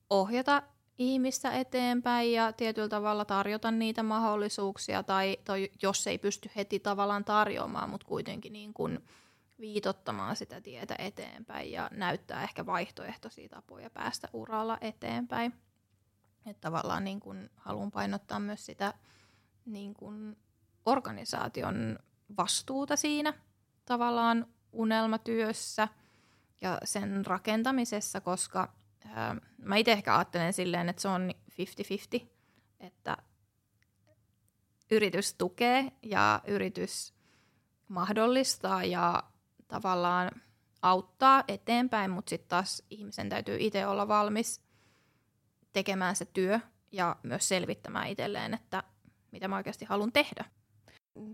ohjata ihmistä eteenpäin ja tietyllä tavalla tarjota niitä mahdollisuuksia, tai, tai jos ei pysty heti tavallaan tarjoamaan, mutta kuitenkin niin kuin viitottamaan sitä tietä eteenpäin ja näyttää ehkä vaihtoehtoisia tapoja päästä uralla eteenpäin. Että tavallaan niin kuin haluan painottaa myös sitä niin kuin organisaation vastuuta siinä tavallaan unelmatyössä ja sen rakentamisessa, koska ää, mä itse ehkä ajattelen silleen, että se on 50-50, että yritys tukee ja yritys mahdollistaa ja tavallaan auttaa eteenpäin, mutta sitten taas ihmisen täytyy itse olla valmis tekemään se työ ja myös selvittämään itselleen, että mitä mä oikeasti haluan tehdä.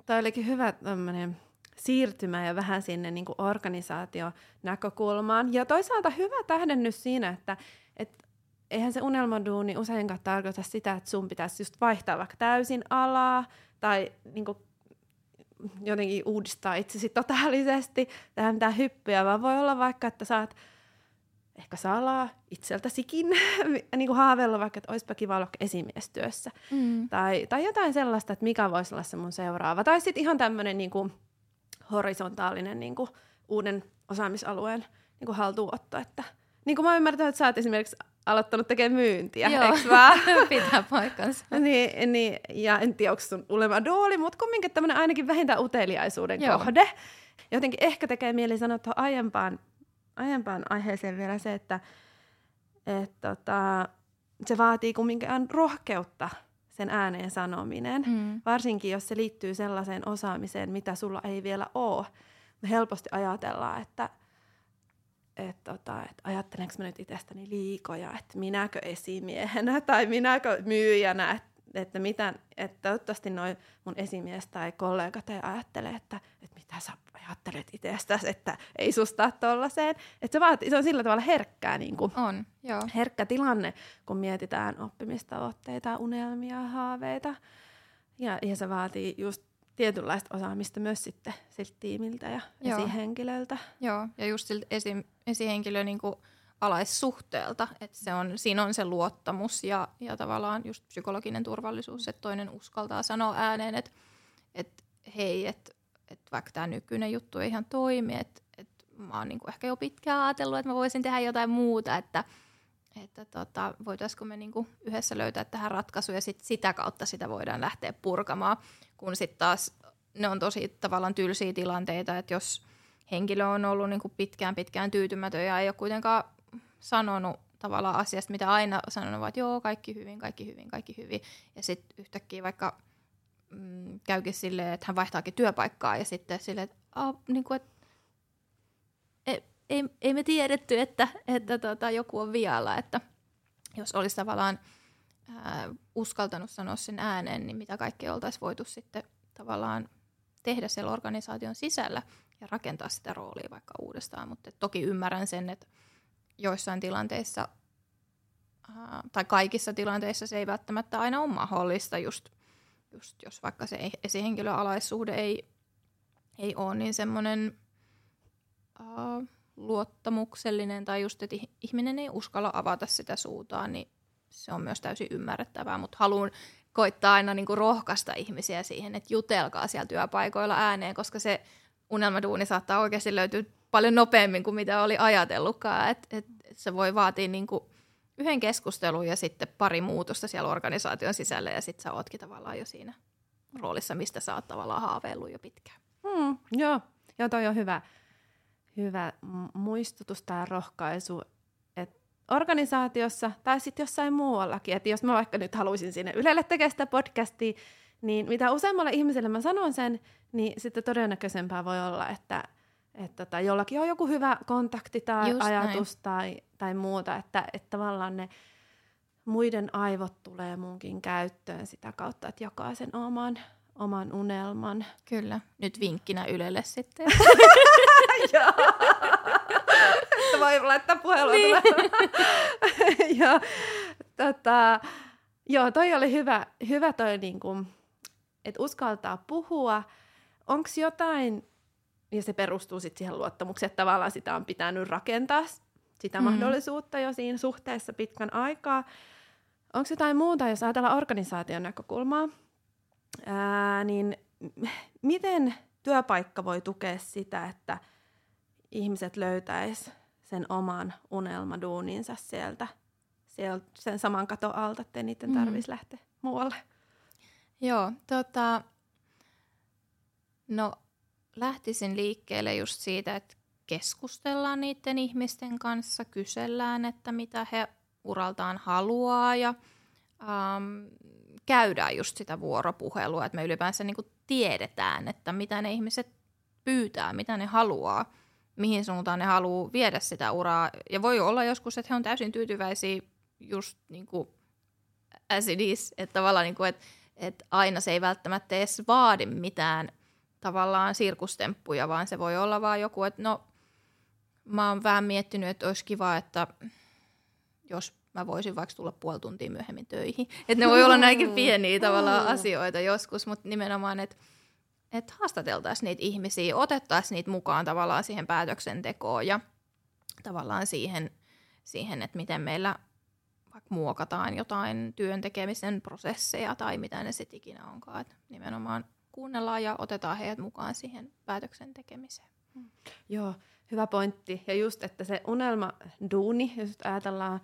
Tämä olikin hyvä tämmöinen siirtymä ja vähän sinne niin kuin organisaation-näkökulmaan. Ja toisaalta hyvä tähdennys siinä, että et, eihän se unelmaduuni useinkaan tarkoita sitä, että sun pitäisi just vaihtaa vaikka täysin alaa tai niin kuin jotenkin uudistaa itsesi totaalisesti, tehdä mitään hyppyjä, vaan voi olla vaikka, että saat ehkä salaa itseltäsikin niin kuin haaveilla vaikka, että olisipa kiva olla esimiestyössä. Mm. Tai, tai jotain sellaista, että mikä voisi olla se mun seuraava. Tai sitten ihan tämmöinen niin kuin horisontaalinen niin kuin uuden osaamisalueen niin kuin haltuunotto. Että, niin kuin mä ymmärtänyt, että sä oot esimerkiksi aloittanut tekemään myyntiä, Joo, vaan? pitää paikkansa. niin, niin, ja en tiedä, onko sun ulema dooli, mutta kumminkin tämmöinen ainakin vähintään uteliaisuuden Joo. kohde. Jotenkin ehkä tekee mieli sanoa tuohon aiempaan aiempaan aiheeseen vielä se, että et, tota, se vaatii kumminkin rohkeutta sen ääneen sanominen, mm. varsinkin jos se liittyy sellaiseen osaamiseen, mitä sulla ei vielä ole. Me helposti ajatellaan, että et, tota, et ajattelenko mä nyt itsestäni liikoja, että minäkö esimiehenä tai minäkö myyjänä, että että, mitä, että toivottavasti noin mun esimies tai kollegat ei ajattele, että, että mitä sä ajattelet itsestäsi, että ei susta tollaiseen. Että se, vaatii, se on sillä tavalla herkkää, niin kuin, on, joo. herkkä tilanne, kun mietitään oppimistavoitteita, unelmia, haaveita. Ja, ja se vaatii just tietynlaista osaamista myös sitten siltä tiimiltä ja joo. esihenkilöltä. Joo, ja just siltä esi, esihenkilö niin kuin alaissuhteelta. Että se on, siinä on se luottamus ja, ja tavallaan just psykologinen turvallisuus, että toinen uskaltaa sanoa ääneen, että, että hei, että, että vaikka tämä nykyinen juttu ei ihan toimi, että, että mä oon niin kuin ehkä jo pitkään ajatellut, että mä voisin tehdä jotain muuta, että, että tota, voitaisiko me niin kuin yhdessä löytää tähän ratkaisu ja sit sitä kautta sitä voidaan lähteä purkamaan, kun sitten taas ne on tosi tavallaan tylsiä tilanteita, että jos henkilö on ollut niin kuin pitkään pitkään tyytymätön ja ei ole kuitenkaan sanonut tavallaan asiasta, mitä aina sanonut, että joo, kaikki hyvin, kaikki hyvin, kaikki hyvin. Ja sitten yhtäkkiä vaikka mm, käykin silleen, että hän vaihtaakin työpaikkaa ja sitten silleen, että, ah, niin kuin, että ei, ei, ei me tiedetty, että, että tota, joku on vialla, että jos olisi tavallaan ää, uskaltanut sanoa sen ääneen, niin mitä kaikkea oltaisiin voitu sitten tavallaan tehdä siellä organisaation sisällä ja rakentaa sitä roolia vaikka uudestaan. Mutta toki ymmärrän sen, että joissain tilanteissa tai kaikissa tilanteissa se ei välttämättä aina ole mahdollista, just, just jos vaikka se esihenkilöalaissuhde ei, ei ole niin semmoinen luottamuksellinen tai just, että ihminen ei uskalla avata sitä suutaan, niin se on myös täysin ymmärrettävää, mutta haluan koittaa aina niin kuin rohkaista ihmisiä siihen, että jutelkaa siellä työpaikoilla ääneen, koska se unelmaduuni saattaa oikeasti löytyä paljon nopeammin kuin mitä oli ajatellutkaan. Et, et, et se voi vaatia niin kuin yhden keskustelun ja sitten pari muutosta siellä organisaation sisällä ja sitten sä ootkin tavallaan jo siinä roolissa, mistä sä oot tavallaan haaveillut jo pitkään. Mm, joo, joo toi on hyvä, hyvä muistutus tämä rohkaisu, että organisaatiossa tai sitten jossain muuallakin, että jos mä vaikka nyt haluaisin sinne Ylelle tekemään sitä podcastia, niin mitä useammalle ihmiselle mä sanon sen, niin sitten todennäköisempää voi olla, että että tota, jollakin on joku hyvä kontakti tai Just ajatus tai, tai muuta, että, että tavallaan ne muiden aivot tulee munkin käyttöön sitä kautta, että jakaa sen oman, oman unelman. Kyllä. Nyt vinkkinä Ylelle sitten. Joo. Voi laittaa puhelua. Niin. joo, tota, joo, toi oli hyvä, hyvä toi, niin kuin, että uskaltaa puhua. Onko jotain, ja se perustuu sitten siihen luottamukseen, että tavallaan sitä on pitänyt rakentaa sitä mm. mahdollisuutta jo siinä suhteessa pitkän aikaa. Onko jotain muuta, jos ajatellaan organisaation näkökulmaa, ää, niin miten työpaikka voi tukea sitä, että ihmiset löytäis sen oman unelmaduuninsa sieltä, sieltä sen saman katon alta, ettei niiden tarvitsisi mm. lähteä muualle? Joo, tota, no lähtisin liikkeelle just siitä, että keskustellaan niiden ihmisten kanssa, kysellään, että mitä he uraltaan haluaa ja ähm, käydään just sitä vuoropuhelua, että me ylipäänsä niin kuin tiedetään, että mitä ne ihmiset pyytää, mitä ne haluaa, mihin suuntaan ne haluaa viedä sitä uraa. Ja voi olla joskus, että he on täysin tyytyväisiä just niin kuin as it is, että tavallaan niin kuin, että, että aina se ei välttämättä edes vaadi mitään tavallaan sirkustemppuja, vaan se voi olla vaan joku, että no mä oon vähän miettinyt, että olisi kiva, että jos mä voisin vaikka tulla puoli tuntia myöhemmin töihin. Että ne voi olla näinkin pieniä tavallaan asioita joskus, mutta nimenomaan, että et haastateltaisiin niitä ihmisiä, otettaisiin niitä mukaan tavallaan siihen päätöksentekoon ja tavallaan siihen, siihen että miten meillä vaikka muokataan jotain työn tekemisen prosesseja tai mitä ne sitten ikinä onkaan. Et nimenomaan kuunnellaan ja otetaan heidät mukaan siihen päätöksen tekemiseen. Mm. Joo, hyvä pointti. Ja just, että se unelma duuni, jos ajatellaan,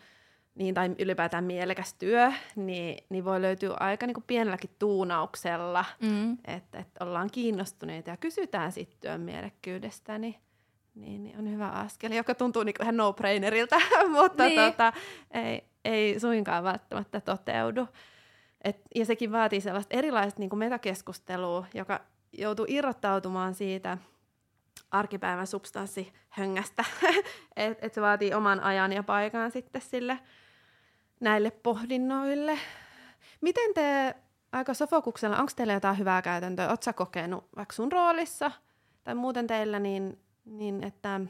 niin, tai ylipäätään mielekäs työ, niin, niin voi löytyä aika niin kuin pienelläkin tuunauksella, mm. että, että ollaan kiinnostuneita ja kysytään sitten työn mielekkyydestä, niin, niin, niin on hyvä askel, joka tuntuu niin ihan no-brainerilta, mutta niin. tota, ei, ei suinkaan välttämättä toteudu. Et, ja sekin vaatii sellaista erilaista niin kuin metakeskustelua, joka joutuu irrottautumaan siitä arkipäivän substanssihöngästä. että et se vaatii oman ajan ja paikan sitten sille näille pohdinnoille. Miten te aika sofokuksella, onko teillä jotain hyvää käytäntöä? Oletko kokenut vaikka sun roolissa tai muuten teillä, niin, niin että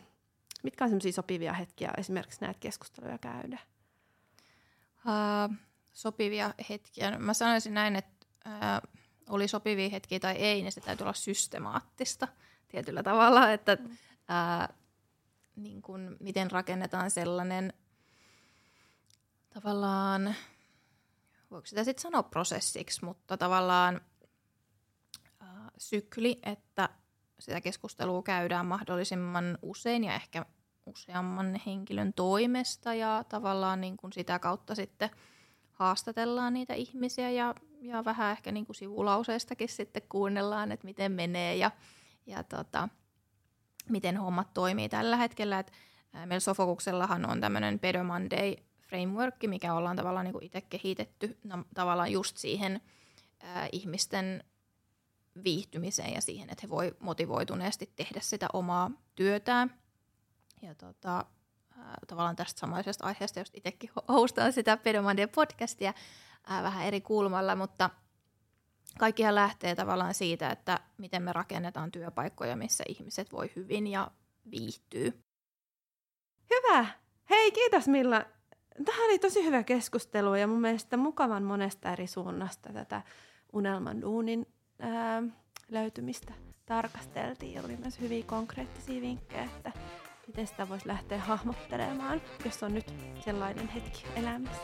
mitkä on sopivia hetkiä esimerkiksi näitä keskusteluja käydä? Uh, sopivia hetkiä. Mä sanoisin näin, että ää, oli sopivia hetkiä tai ei, niin se täytyy olla systemaattista tietyllä tavalla, että ää, niin kun, miten rakennetaan sellainen tavallaan, voiko sitä sitten sanoa prosessiksi, mutta tavallaan ää, sykli, että sitä keskustelua käydään mahdollisimman usein ja ehkä useamman henkilön toimesta ja tavallaan niin kun sitä kautta sitten – haastatellaan niitä ihmisiä ja, ja vähän ehkä niin kuin sivulauseistakin sitten kuunnellaan, että miten menee ja, ja tota, miten hommat toimii tällä hetkellä. Et, meillä Sofokuksellahan on tämmöinen Pedo Monday framework, mikä ollaan tavallaan niin itse kehitetty no, tavallaan just siihen ää, ihmisten viihtymiseen ja siihen, että he voi motivoituneesti tehdä sitä omaa työtään. Ja tota, tavallaan tästä samaisesta aiheesta, jos itsekin hostaan sitä Pedomandien podcastia ää, vähän eri kulmalla, mutta kaikkihan lähtee tavallaan siitä, että miten me rakennetaan työpaikkoja, missä ihmiset voi hyvin ja viihtyy. Hyvä! Hei, kiitos Milla. Tämä oli tosi hyvä keskustelu ja mun mielestä mukavan monesta eri suunnasta tätä unelman duunin ää, löytymistä tarkasteltiin. Oli myös hyviä konkreettisia vinkkejä, että miten sitä voisi lähteä hahmottelemaan, jos on nyt sellainen hetki elämässä.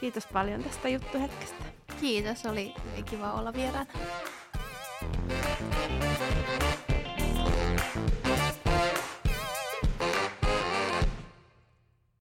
Kiitos paljon tästä juttuhetkestä. Kiitos, oli kiva olla vieraana.